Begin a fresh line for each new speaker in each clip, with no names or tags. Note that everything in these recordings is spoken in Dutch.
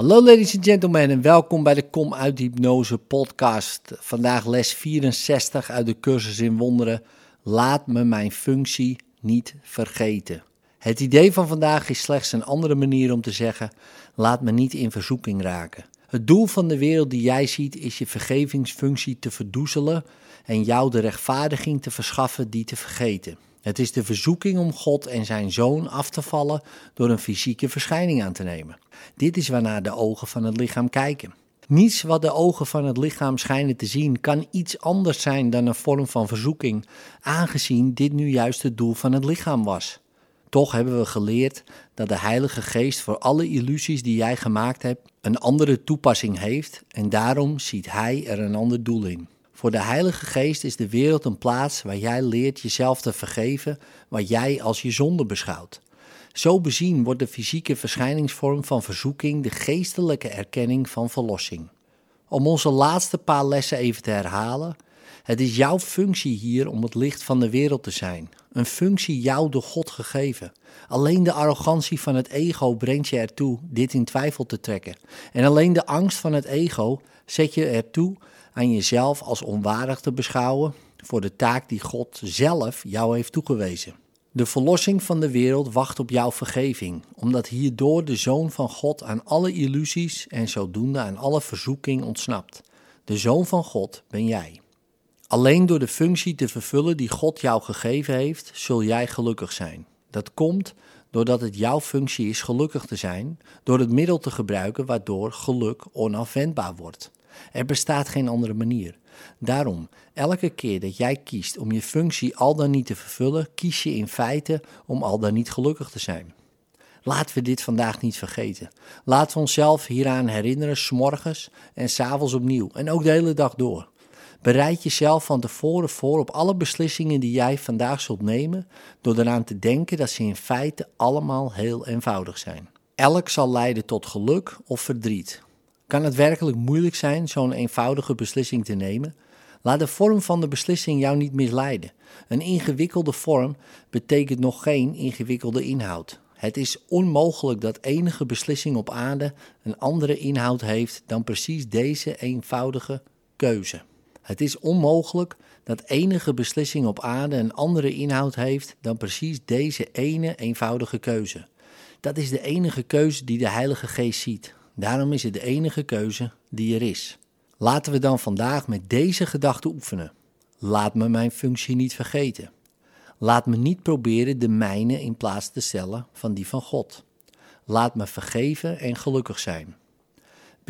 Hallo ladies and gentlemen en welkom bij de Kom uit Hypnose podcast. Vandaag les 64 uit de cursus in wonderen. Laat me mijn functie niet vergeten. Het idee van vandaag is slechts een andere manier om te zeggen: laat me niet in verzoeking raken. Het doel van de wereld die jij ziet is je vergevingsfunctie te verdoezelen en jou de rechtvaardiging te verschaffen die te vergeten. Het is de verzoeking om God en zijn zoon af te vallen door een fysieke verschijning aan te nemen. Dit is waarnaar de ogen van het lichaam kijken. Niets wat de ogen van het lichaam schijnen te zien kan iets anders zijn dan een vorm van verzoeking, aangezien dit nu juist het doel van het lichaam was. Toch hebben we geleerd dat de Heilige Geest voor alle illusies die jij gemaakt hebt een andere toepassing heeft en daarom ziet Hij er een ander doel in. Voor de Heilige Geest is de wereld een plaats waar jij leert jezelf te vergeven wat jij als je zonde beschouwt. Zo bezien wordt de fysieke verschijningsvorm van verzoeking de geestelijke erkenning van verlossing. Om onze laatste paar lessen even te herhalen. Het is jouw functie hier om het licht van de wereld te zijn. Een functie jou door God gegeven. Alleen de arrogantie van het ego brengt je ertoe dit in twijfel te trekken. En alleen de angst van het ego zet je ertoe aan jezelf als onwaardig te beschouwen voor de taak die God zelf jou heeft toegewezen. De verlossing van de wereld wacht op jouw vergeving, omdat hierdoor de Zoon van God aan alle illusies en zodoende aan alle verzoeking ontsnapt. De Zoon van God ben jij. Alleen door de functie te vervullen die God jou gegeven heeft, zul jij gelukkig zijn. Dat komt doordat het jouw functie is gelukkig te zijn, door het middel te gebruiken waardoor geluk onafwendbaar wordt. Er bestaat geen andere manier. Daarom, elke keer dat jij kiest om je functie al dan niet te vervullen, kies je in feite om al dan niet gelukkig te zijn. Laten we dit vandaag niet vergeten. Laten we onszelf hieraan herinneren, s'morgens en s'avonds opnieuw en ook de hele dag door. Bereid jezelf van tevoren voor op alle beslissingen die jij vandaag zult nemen, door eraan te denken dat ze in feite allemaal heel eenvoudig zijn. Elk zal leiden tot geluk of verdriet. Kan het werkelijk moeilijk zijn zo'n eenvoudige beslissing te nemen? Laat de vorm van de beslissing jou niet misleiden. Een ingewikkelde vorm betekent nog geen ingewikkelde inhoud. Het is onmogelijk dat enige beslissing op aarde een andere inhoud heeft dan precies deze eenvoudige keuze. Het is onmogelijk dat enige beslissing op aarde een andere inhoud heeft dan precies deze ene eenvoudige keuze. Dat is de enige keuze die de Heilige Geest ziet. Daarom is het de enige keuze die er is. Laten we dan vandaag met deze gedachte oefenen. Laat me mijn functie niet vergeten. Laat me niet proberen de mijne in plaats te stellen van die van God. Laat me vergeven en gelukkig zijn.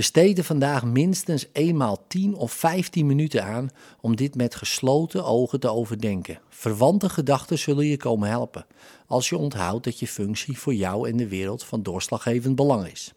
Besteed er vandaag minstens eenmaal 10 of 15 minuten aan om dit met gesloten ogen te overdenken. Verwante gedachten zullen je komen helpen als je onthoudt dat je functie voor jou en de wereld van doorslaggevend belang is.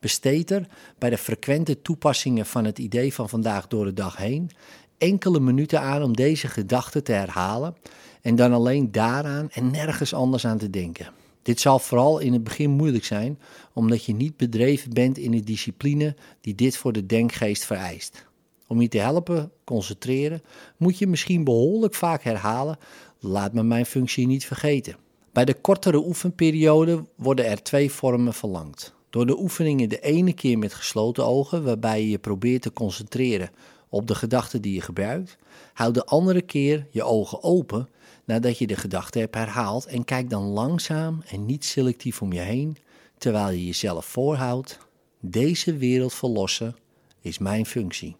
Besteed er bij de frequente toepassingen van het idee van vandaag door de dag heen enkele minuten aan om deze gedachten te herhalen en dan alleen daaraan en nergens anders aan te denken. Dit zal vooral in het begin moeilijk zijn, omdat je niet bedreven bent in de discipline die dit voor de denkgeest vereist. Om je te helpen concentreren, moet je misschien behoorlijk vaak herhalen: laat me mijn functie niet vergeten. Bij de kortere oefenperiode worden er twee vormen verlangd. Door de oefeningen de ene keer met gesloten ogen, waarbij je je probeert te concentreren op de gedachten die je gebruikt, houd de andere keer je ogen open nadat je de gedachte hebt herhaald en kijk dan langzaam en niet selectief om je heen, terwijl je jezelf voorhoudt, deze wereld verlossen is mijn functie.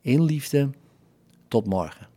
In liefde, tot morgen.